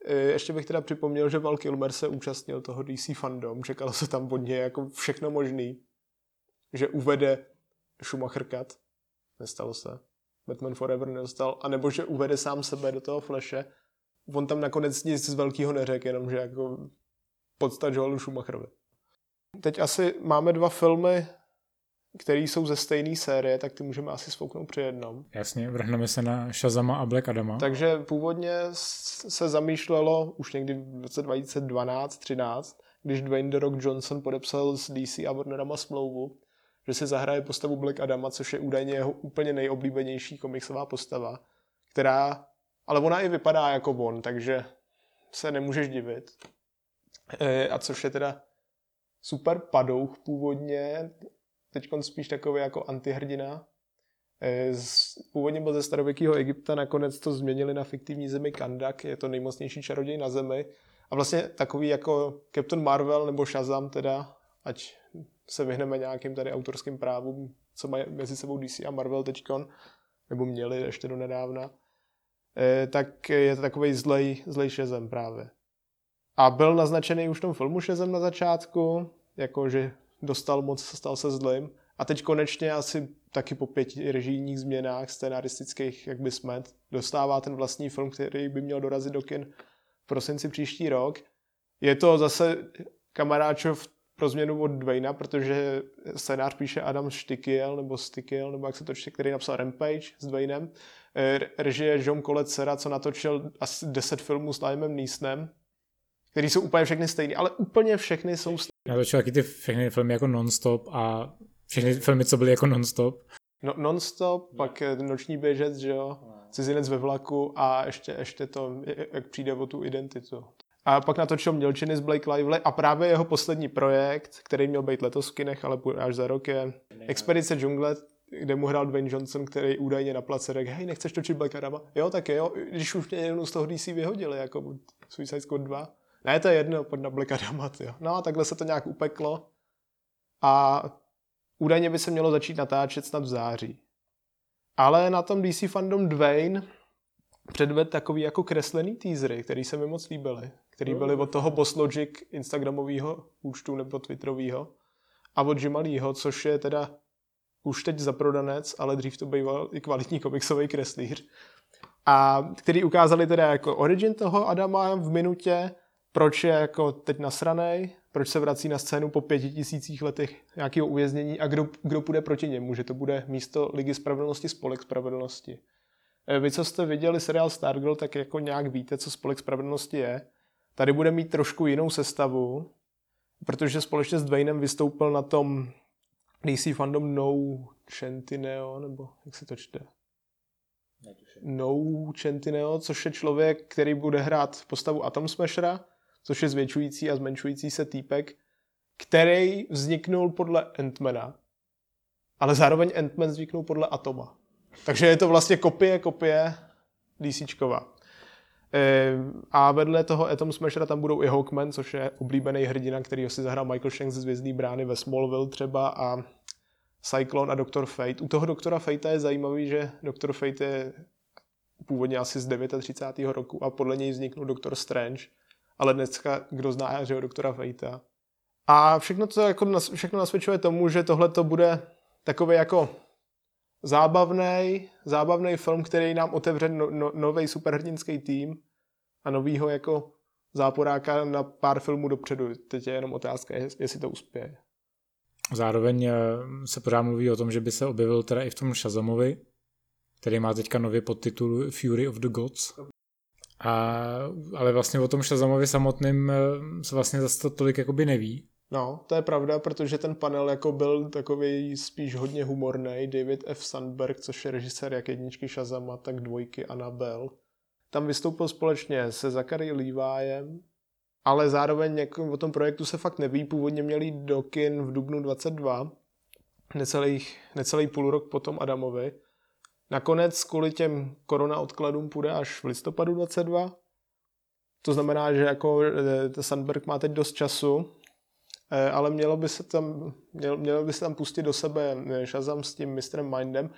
Eh, ještě bych teda připomněl, že Val Kilmer se účastnil toho DC fandom, čekalo se tam od něj jako všechno možný, že uvede Schumacher Cut, nestalo se. Batman Forever nedostal, anebo že uvede sám sebe do toho fleše. On tam nakonec nic z velkého neřekl, jenom že jako podstat Joelu Schumacherovi. Teď asi máme dva filmy, které jsou ze stejné série, tak ty můžeme asi spouknout při jednom. Jasně, vrhneme se na Shazama a Black Adama. Takže původně se zamýšlelo už někdy v roce 2012-13, když Dwayne The Rock Johnson podepsal s DC a Warnerama smlouvu, že si zahraje postavu Black Adama, což je údajně jeho úplně nejoblíbenější komiksová postava, která, ale ona i vypadá jako on, takže se nemůžeš divit. E, a což je teda super padouch původně, teď spíš takový jako antihrdina. E, původně byl ze starověkého Egypta, nakonec to změnili na fiktivní zemi Kandak, je to nejmocnější čaroděj na zemi. A vlastně takový jako Captain Marvel nebo Shazam teda, ať se vyhneme nějakým tady autorským právům, co mají mezi sebou DC a Marvel teďkon, nebo měli ještě do nedávna, eh, tak je to takový zlej, zlej šezem právě. A byl naznačený už v tom filmu šezem na začátku, jakože dostal moc, stal se zlým. A teď konečně asi taky po pěti režijních změnách scenaristických, jak by jsme, dostává ten vlastní film, který by měl dorazit do kin v prosinci příští rok. Je to zase kamaráčov pro změnu od Dwayna, protože scénář píše Adam Stikiel, nebo Stikiel, nebo jak se to čte, který napsal Rampage s Dwaynem. Eh, režie John Coletzera, co natočil asi 10 filmů s Liamem Neesonem, který jsou úplně všechny stejný, ale úplně všechny jsou stejný. Natočil taky ty všechny filmy jako non-stop a všechny filmy, co byly jako non-stop. No, non-stop, no. pak eh, Noční běžec, že jo, no. Cizinec ve vlaku a ještě, ještě to, jak přijde o tu identitu. A pak natočil Mělčiny s Blake Lively a právě jeho poslední projekt, který měl být letos v kinech, ale až za rok je Expedice džungle, kde mu hrál Dwayne Johnson, který údajně na place řekl, hej, nechceš točit Black Adama? Jo, tak jo, když už mě jednou z toho DC vyhodili, jako Suicide Squad 2. Ne, to je jedno, pod na Black Adama, jo. No a takhle se to nějak upeklo. A údajně by se mělo začít natáčet snad v září. Ale na tom DC fandom Dwayne předved takový jako kreslený teasery, který se mi moc líbily který byly od toho Boss Logic Instagramového účtu nebo Twitterového a od Jimalího, což je teda už teď zaprodanec, ale dřív to býval i kvalitní komiksový kreslíř. A který ukázali teda jako origin toho Adama v minutě, proč je jako teď nasranej, proč se vrací na scénu po pěti tisících letech nějakého uvěznění a kdo, kdo půjde proti němu, že to bude místo Ligy spravedlnosti Spolek spravedlnosti. E, vy, co jste viděli seriál Stargirl, tak jako nějak víte, co Spolek spravedlnosti je. Tady bude mít trošku jinou sestavu, protože společně s Dwaynem vystoupil na tom DC fandom No Centineo, nebo jak se to čte? No Centineo, což je člověk, který bude hrát postavu Atom Smashera, což je zvětšující a zmenšující se týpek, který vzniknul podle Antmana, ale zároveň Antman vzniknul podle Atoma. Takže je to vlastně kopie, kopie DCčková. E, a vedle toho Atom Smashera tam budou i Hawkman, což je oblíbený hrdina, který si zahrál Michael Shanks z Zvězdný brány ve Smallville třeba a Cyclone a Doktor Fate. U toho Doktora Fate je zajímavý, že Doktor Fate je původně asi z 39. roku a podle něj vzniknul Doktor Strange, ale dneska kdo zná že Doktora Fate. A všechno to jako, všechno nasvědčuje tomu, že tohle to bude takový jako zábavný, zábavný film, který nám otevře no, no, nový superhrdinský tým a novýho jako záporáka na pár filmů dopředu. Teď je jenom otázka, jestli to uspěje. Zároveň eh, se pořád mluví o tom, že by se objevil teda i v tom Shazamovi, který má teďka nově podtitul Fury of the Gods. A, ale vlastně o tom Shazamovi samotným eh, se vlastně zase to tolik jakoby neví. No, to je pravda, protože ten panel jako byl takový spíš hodně humorný. David F. Sandberg, což je režisér jak jedničky Shazama, tak dvojky Annabelle. Tam vystoupil společně se Zachary Levyem, ale zároveň jako o tom projektu se fakt neví. Původně měli do kin v dubnu 22, necelý, necelý půl rok potom Adamovi. Nakonec kvůli těm korona odkladům půjde až v listopadu 22. To znamená, že jako eh, Sandberg má teď dost času, ale mělo by se tam, mělo, mělo by se tam pustit do sebe eh, Shazam s tím Mr. Mindem.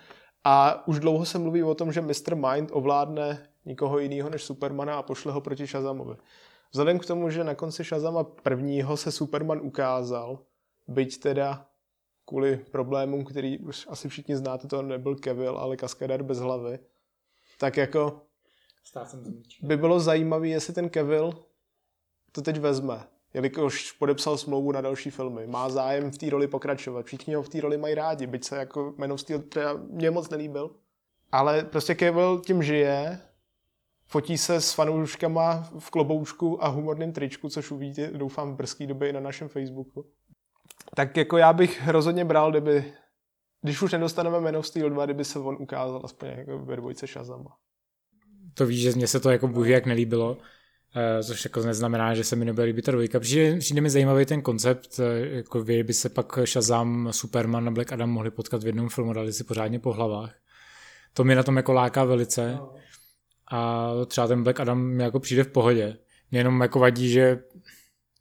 A už dlouho se mluví o tom, že Mr. Mind ovládne nikoho jiného než Supermana a pošle ho proti Shazamovi. Vzhledem k tomu, že na konci Shazama prvního se Superman ukázal, byť teda kvůli problémům, který už asi všichni znáte, to nebyl Kevil, ale kaskadér bez hlavy, tak jako by bylo zajímavé, jestli ten Kevil to teď vezme, jelikož podepsal smlouvu na další filmy. Má zájem v té roli pokračovat. Všichni ho v té roli mají rádi, byť se jako Man of Steel třeba mě moc nelíbil. Ale prostě Kevil tím žije, fotí se s fanouškama v kloboučku a humorným tričku, což uvidíte, doufám, v brzké době i na našem Facebooku. Tak jako já bych rozhodně bral, kdyby, když už nedostaneme Man of Steel 2, kdyby se on ukázal aspoň jako ve dvojce Shazama. To víš, že mně se to jako bůh jak nelíbilo, což jako neznamená, že se mi nebude líbit ta dvojka. Přijde, přijde mi zajímavý ten koncept, eh, jako by se pak Shazam, Superman a Black Adam mohli potkat v jednom filmu, dali si pořádně po hlavách. To mě na tom jako láká velice. No a třeba ten Black Adam mi jako přijde v pohodě. Mě jenom jako vadí, že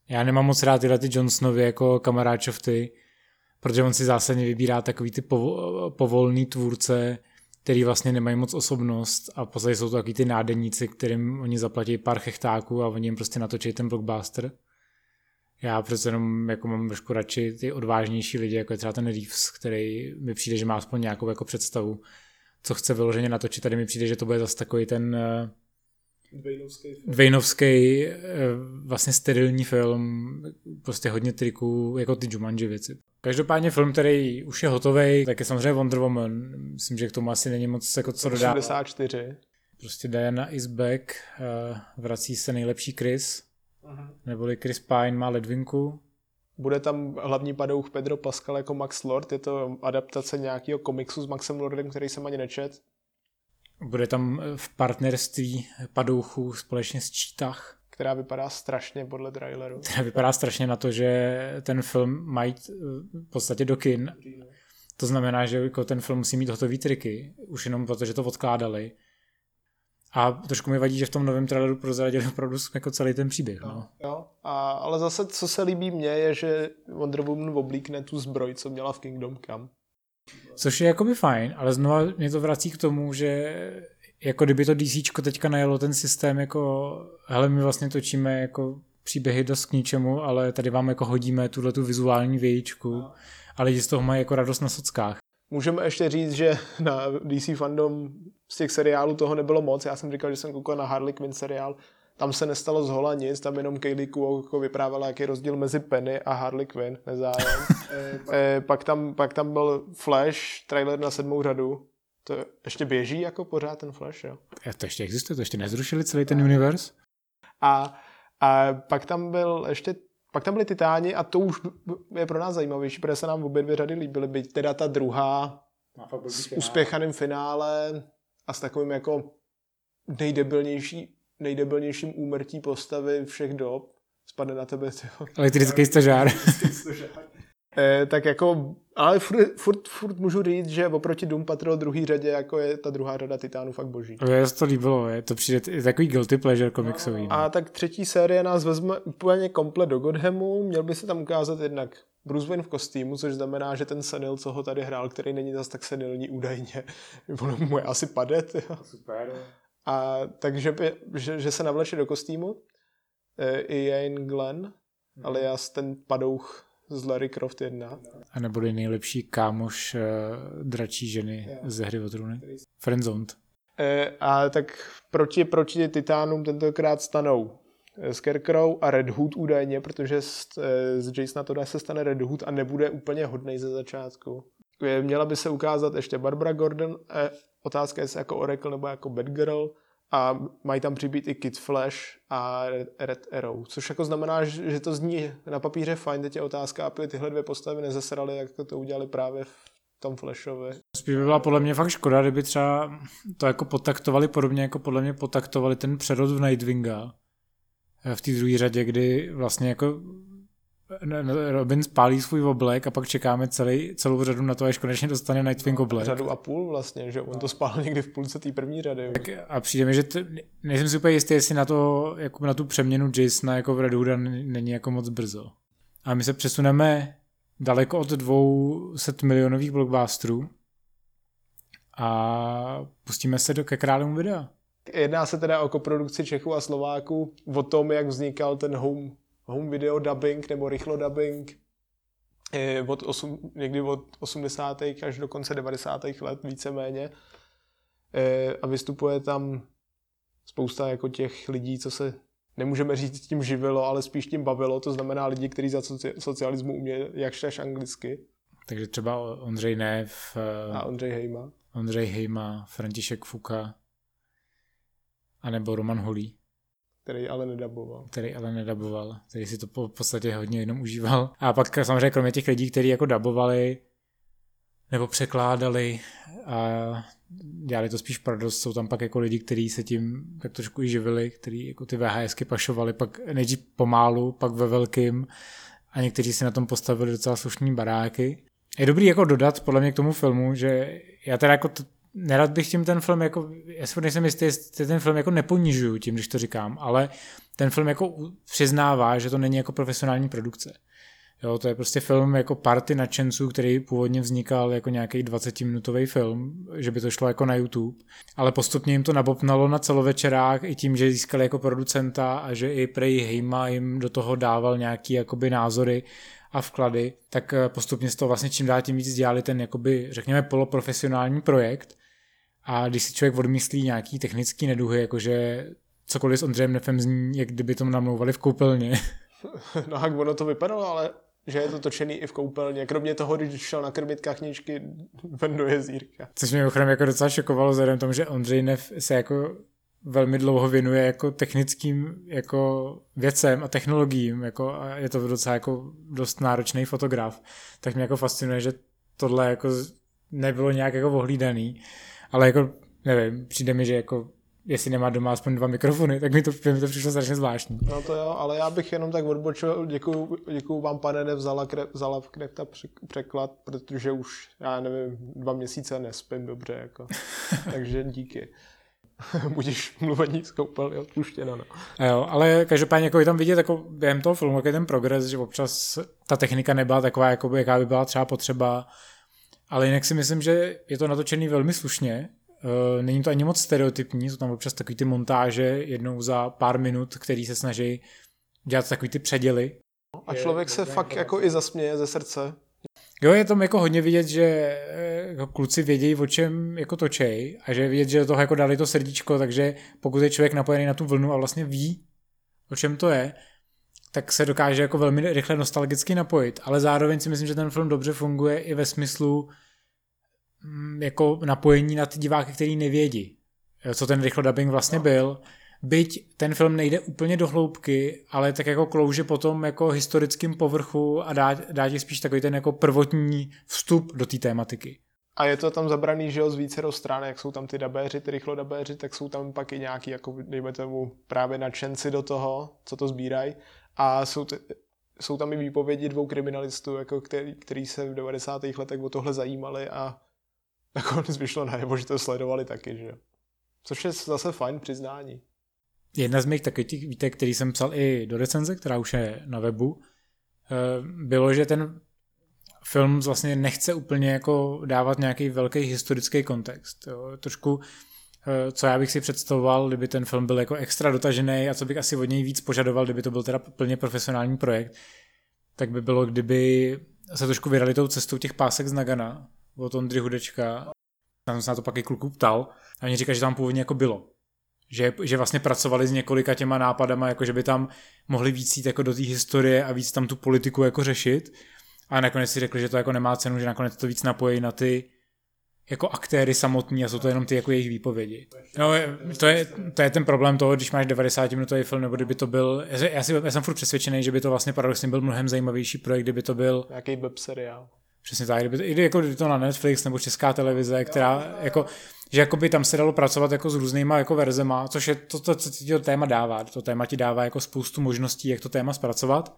já nemám moc rád tyhle ty Johnsonovy jako kamaráčovty, protože on si zásadně vybírá takový ty povolný tvůrce, který vlastně nemají moc osobnost a v jsou to takový ty nádeníci, kterým oni zaplatí pár chechtáků a oni jim prostě natočí ten blockbuster. Já přece jenom jako mám trošku radši ty odvážnější lidi, jako je třeba ten Reeves, který mi přijde, že má aspoň nějakou jako představu co chce vyloženě natočit. Tady mi přijde, že to bude zase takový ten uh, Dvejnovský, uh, vlastně sterilní film, prostě hodně triků, jako ty Jumanji věci. Každopádně film, který už je hotový, tak je samozřejmě Wonder Woman. Myslím, že k tomu asi není moc jako co dodat. 84. Prostě Diana is back, uh, vrací se nejlepší Chris, uh-huh. neboli Chris Pine má ledvinku, bude tam hlavní padouch Pedro Pascal jako Max Lord, je to adaptace nějakého komiksu s Maxem Lordem, který jsem ani nečet. Bude tam v partnerství padouchů společně s Čítach. Která vypadá strašně podle traileru. Která vypadá strašně na to, že ten film mají v podstatě do kin. To znamená, že jako ten film musí mít hotový triky, už jenom proto, že to odkládali. A trošku mi vadí, že v tom novém traileru prozradili opravdu jako celý ten příběh. No. no. Jo, a, ale zase, co se líbí mně, je, že Wonder Woman oblíkne tu zbroj, co měla v Kingdom Come. Což je jakoby fajn, ale znova mě to vrací k tomu, že jako kdyby to DC teďka najelo ten systém jako, hele, my vlastně točíme jako příběhy dost k ničemu, ale tady vám jako hodíme tuhle tu vizuální vějíčku no. a lidi z toho mají jako radost na sockách. Můžeme ještě říct, že na DC fandom z těch seriálů toho nebylo moc. Já jsem říkal, že jsem koukal na Harley Quinn seriál. Tam se nestalo z hola nic, tam jenom Kaylee Cuoco vyprávěla, jaký je rozdíl mezi Penny a Harley Quinn, nezájem. <laughs> e, pak, tam, pak tam byl Flash, trailer na sedmou řadu. To ještě běží jako pořád ten Flash, jo? A to ještě existuje, to ještě nezrušili celý ten univerz? A, a pak tam byl ještě pak tam byly Titáni a to už je pro nás zajímavější, protože se nám obě dvě řady líbily, byť teda ta druhá s uspěchaným finále a s takovým jako nejdebilnější, nejdebilnějším úmrtí postavy všech dob spadne na tebe. Elektrický stožár. E, tak jako, ale furt, furt, furt můžu říct, že oproti Doom Patrol druhý řadě, jako je ta druhá řada Titánů fakt boží. Je to líbilo, je to přijde takový guilty pleasure komiksový. No. A tak třetí série nás vezme úplně komplet do Godhamu, měl by se tam ukázat jednak Bruce Wayne v kostýmu, což znamená, že ten senil, co ho tady hrál, který není zas tak senilní údajně, <laughs> ono mu je asi padet. Jo. Super. A takže že, že se navleče do kostýmu. E, I Jane Glenn, hmm. alias ten padouch z Larry Croft 1. A nebude nejlepší kámoš uh, dračí ženy yeah. ze hry o trůny. Friendzoned. E, a tak proti, proti Titánům tentokrát stanou Scarecrow a Red Hood údajně, protože z, z Jasona Toda se stane Red Hood a nebude úplně hodnej ze začátku. Měla by se ukázat ještě Barbara Gordon, e, otázka je jako Oracle nebo jako Batgirl a mají tam přibýt i Kid Flash a Red Arrow, což jako znamená, že to zní na papíře fajn, teď je otázka, aby tyhle dvě postavy nezasrali, jak to udělali právě v tom Flashovi. Spíš by byla podle mě fakt škoda, kdyby třeba to jako potaktovali podobně, jako podle mě potaktovali ten přerod v Nightwinga, v té druhé řadě, kdy vlastně jako Robin spálí svůj oblek a pak čekáme celý, celou řadu na to, až konečně dostane Nightwing no, oblek. Řadu a půl vlastně, že on to spál někdy v půlce té první řady. Tak a přijde mi, že t, nejsem si úplně jistý, jestli na to, jako na tu přeměnu Jasona jako v Red Hooda není jako moc brzo. A my se přesuneme daleko od dvou set milionových blockbusterů a pustíme se do ke králům videa. Jedná se teda o koprodukci Čechů a Slováků, o tom, jak vznikal ten home, home video dubbing nebo rychlo dubbing od osm, někdy od 80. až do konce 90. let víceméně. A vystupuje tam spousta jako těch lidí, co se nemůžeme říct tím živilo, ale spíš tím bavilo, to znamená lidi, kteří za socialismu umějí jakž až anglicky. Takže třeba Ondřej Nev. A Ondřej Hejma. Ondřej Hejma, František Fuka. A nebo Roman Holý. Který ale nedaboval. Který ale nedaboval, který si to v podstatě hodně jenom užíval. A pak samozřejmě kromě těch lidí, kteří jako dabovali nebo překládali a dělali to spíš pro dost, jsou tam pak jako lidi, kteří se tím tak trošku i živili, kteří jako ty VHSky pašovali, pak nejdřív pomálu, pak ve velkým a někteří si na tom postavili docela slušný baráky. Je dobrý jako dodat podle mě k tomu filmu, že já teda jako nerad bych tím ten film jako, já si nejsem jistý, jestli ten film jako neponižuju tím, když to říkám, ale ten film jako přiznává, že to není jako profesionální produkce. Jo, to je prostě film jako party nadšenců, který původně vznikal jako nějaký 20-minutový film, že by to šlo jako na YouTube, ale postupně jim to nabopnalo na celovečerách i tím, že získali jako producenta a že i Prej Heima jim do toho dával nějaký jakoby názory a vklady, tak eh, postupně z toho vlastně čím dál tím víc dělali ten jakoby, řekněme, poloprofesionální projekt a když si člověk odmyslí nějaký technický neduhy, jakože cokoliv s Ondřejem Nefem zní, jak kdyby tomu namlouvali v koupelně. <laughs> No jak ono to vypadalo, ale že je to točený i v koupelně, kromě toho, když šel nakrmit kachničky <laughs> ven do jezírka. Což mě ochrém jako docela šokovalo vzhledem tomu, že Ondřej Nev se jako velmi dlouho věnuje jako technickým jako věcem a technologiím, jako a je to docela jako dost náročný fotograf, tak mě jako fascinuje, že tohle jako nebylo nějak jako ohlídaný ale jako nevím, přijde mi, že jako jestli nemá doma aspoň dva mikrofony, tak mi to, mi to přišlo strašně zvláštní. No to jo, ale já bych jenom tak odbočil, děkuju, děkuju vám pane, nevzala kre, vzala v Knefta překlad, protože už, já nevím, dva měsíce nespím dobře, jako. <laughs> takže díky. <laughs> Budíš mluvení z koupelny odpuštěno, no. Jo, ale každopádně jako je tam vidět jako během toho filmu, jak je ten progres, že občas ta technika nebyla taková, jako jaká by byla třeba potřeba, ale jinak si myslím, že je to natočený velmi slušně. Eh, není to ani moc stereotypní, jsou tam občas takový ty montáže jednou za pár minut, který se snaží dělat takový ty předěly. A člověk se fakt jako i zasměje ze srdce. Jo, je tam jako hodně vidět, že eh, jako kluci vědějí, o čem jako točej a že je vidět, že do toho jako dali to srdíčko, takže pokud je člověk napojený na tu vlnu a vlastně ví, o čem to je, tak se dokáže jako velmi rychle nostalgicky napojit, ale zároveň si myslím, že ten film dobře funguje i ve smyslu mm, jako napojení na ty diváky, který nevědí, co ten rychlo dubbing vlastně no. byl. Byť ten film nejde úplně do hloubky, ale tak jako klouže potom jako historickým povrchu a dá, dá ti spíš takový ten jako prvotní vstup do té tématiky. A je to tam zabraný, že jo, z více stran, jak jsou tam ty dabéři, ty rychlo dabéři, tak jsou tam pak i nějaký, jako dejme tomu, právě nadšenci do toho, co to sbírají. A jsou ty, jsou tam i výpovědi dvou kriminalistů, jako který, který se v 90. letech o tohle zajímali a <laughs> nakonec vyšlo najevo, že to sledovali taky, že Což je zase fajn přiznání. Jedna z mých takových výtek, který jsem psal i do recenze, která už je na webu, eh, bylo, že ten film vlastně nechce úplně jako dávat nějaký velký historický kontext. Jo. Trošku co já bych si představoval, kdyby ten film byl jako extra dotažený a co bych asi od něj víc požadoval, kdyby to byl teda plně profesionální projekt, tak by bylo, kdyby se trošku vydali tou cestou těch pásek z Nagana od Ondry Hudečka. Tam jsem se na to pak i kluku ptal a oni říkají, že tam původně jako bylo. Že, že vlastně pracovali s několika těma nápadama, jako že by tam mohli víc jít jako do té historie a víc tam tu politiku jako řešit. A nakonec si řekli, že to jako nemá cenu, že nakonec to víc napojí na ty jako aktéry samotní a jsou to jenom ty jako jejich výpovědi. No, to je, to je ten problém toho, když máš 90 minutový film, nebo kdyby to byl, já, si, já jsem furt přesvědčený, že by to vlastně paradoxně byl mnohem zajímavější projekt, kdyby to byl... Nějaký web seriál. Přesně tak, kdyby to, i jako kdyby to na Netflix nebo Česká televize, která jako, že jako by tam se dalo pracovat jako s různýma jako verzema, což je to, to, co ti to téma dává. To téma ti dává jako spoustu možností, jak to téma zpracovat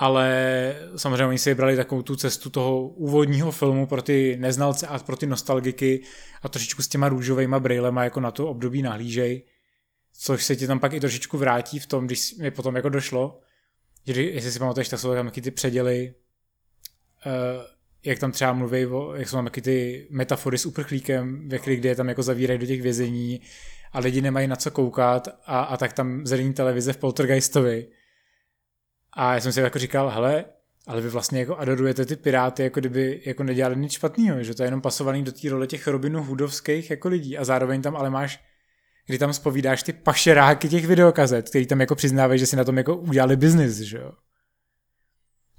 ale samozřejmě oni si vybrali takovou tu cestu toho úvodního filmu pro ty neznalce a pro ty nostalgiky a trošičku s těma růžovými brýlema jako na to období nahlížej, což se ti tam pak i trošičku vrátí v tom, když mi potom jako došlo, že jestli si pamatuješ, tak jsou tam ty předěly, uh, jak tam třeba mluví, o, jak jsou tam ty metafory s uprchlíkem, ve kdy je tam jako zavírají do těch vězení a lidi nemají na co koukat a, a tak tam zelený televize v Poltergeistovi a já jsem si jako říkal, hele, ale vy vlastně jako adorujete ty piráty, jako kdyby jako nedělali nic špatného, že to je jenom pasovaný do té role těch Robinů hudovských jako lidí a zároveň tam ale máš kdy tam spovídáš ty pašeráky těch videokazet, který tam jako přiznávají, že si na tom jako udělali biznis, že jo.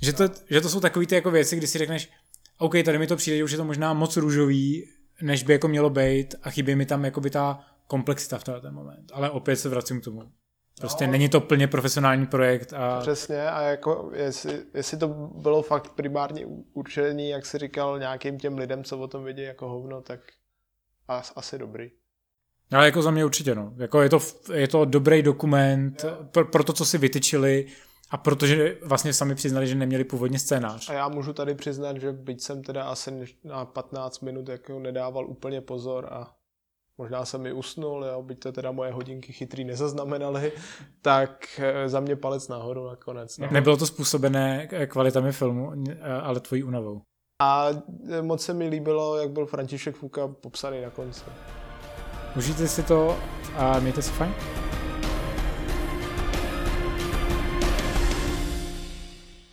Že to, že to jsou takové ty jako věci, kdy si řekneš, OK, tady mi to přijde, že už je to možná moc růžový, než by jako mělo být a chybí mi tam jako by ta komplexita v ten moment. Ale opět se vracím k tomu. Prostě no. není to plně profesionální projekt. A... Přesně a jako jestli, jestli to bylo fakt primárně určený, jak si říkal, nějakým těm lidem, co o tom vidí jako hovno, tak asi dobrý. Ale jako za mě určitě, no. Jako je, to, je to dobrý dokument pro, pro to, co si vytyčili a protože vlastně sami přiznali, že neměli původně scénář. A já můžu tady přiznat, že byť jsem teda asi na 15 minut jako nedával úplně pozor a možná jsem mi usnul, jo, byť to teda moje hodinky chytrý nezaznamenaly, tak eh, za mě palec nahoru nakonec. No. Nebylo to způsobené kvalitami filmu, eh, ale tvojí únavou. A eh, moc se mi líbilo, jak byl František Fuka popsaný na konci. Užijte si to a mějte se fajn.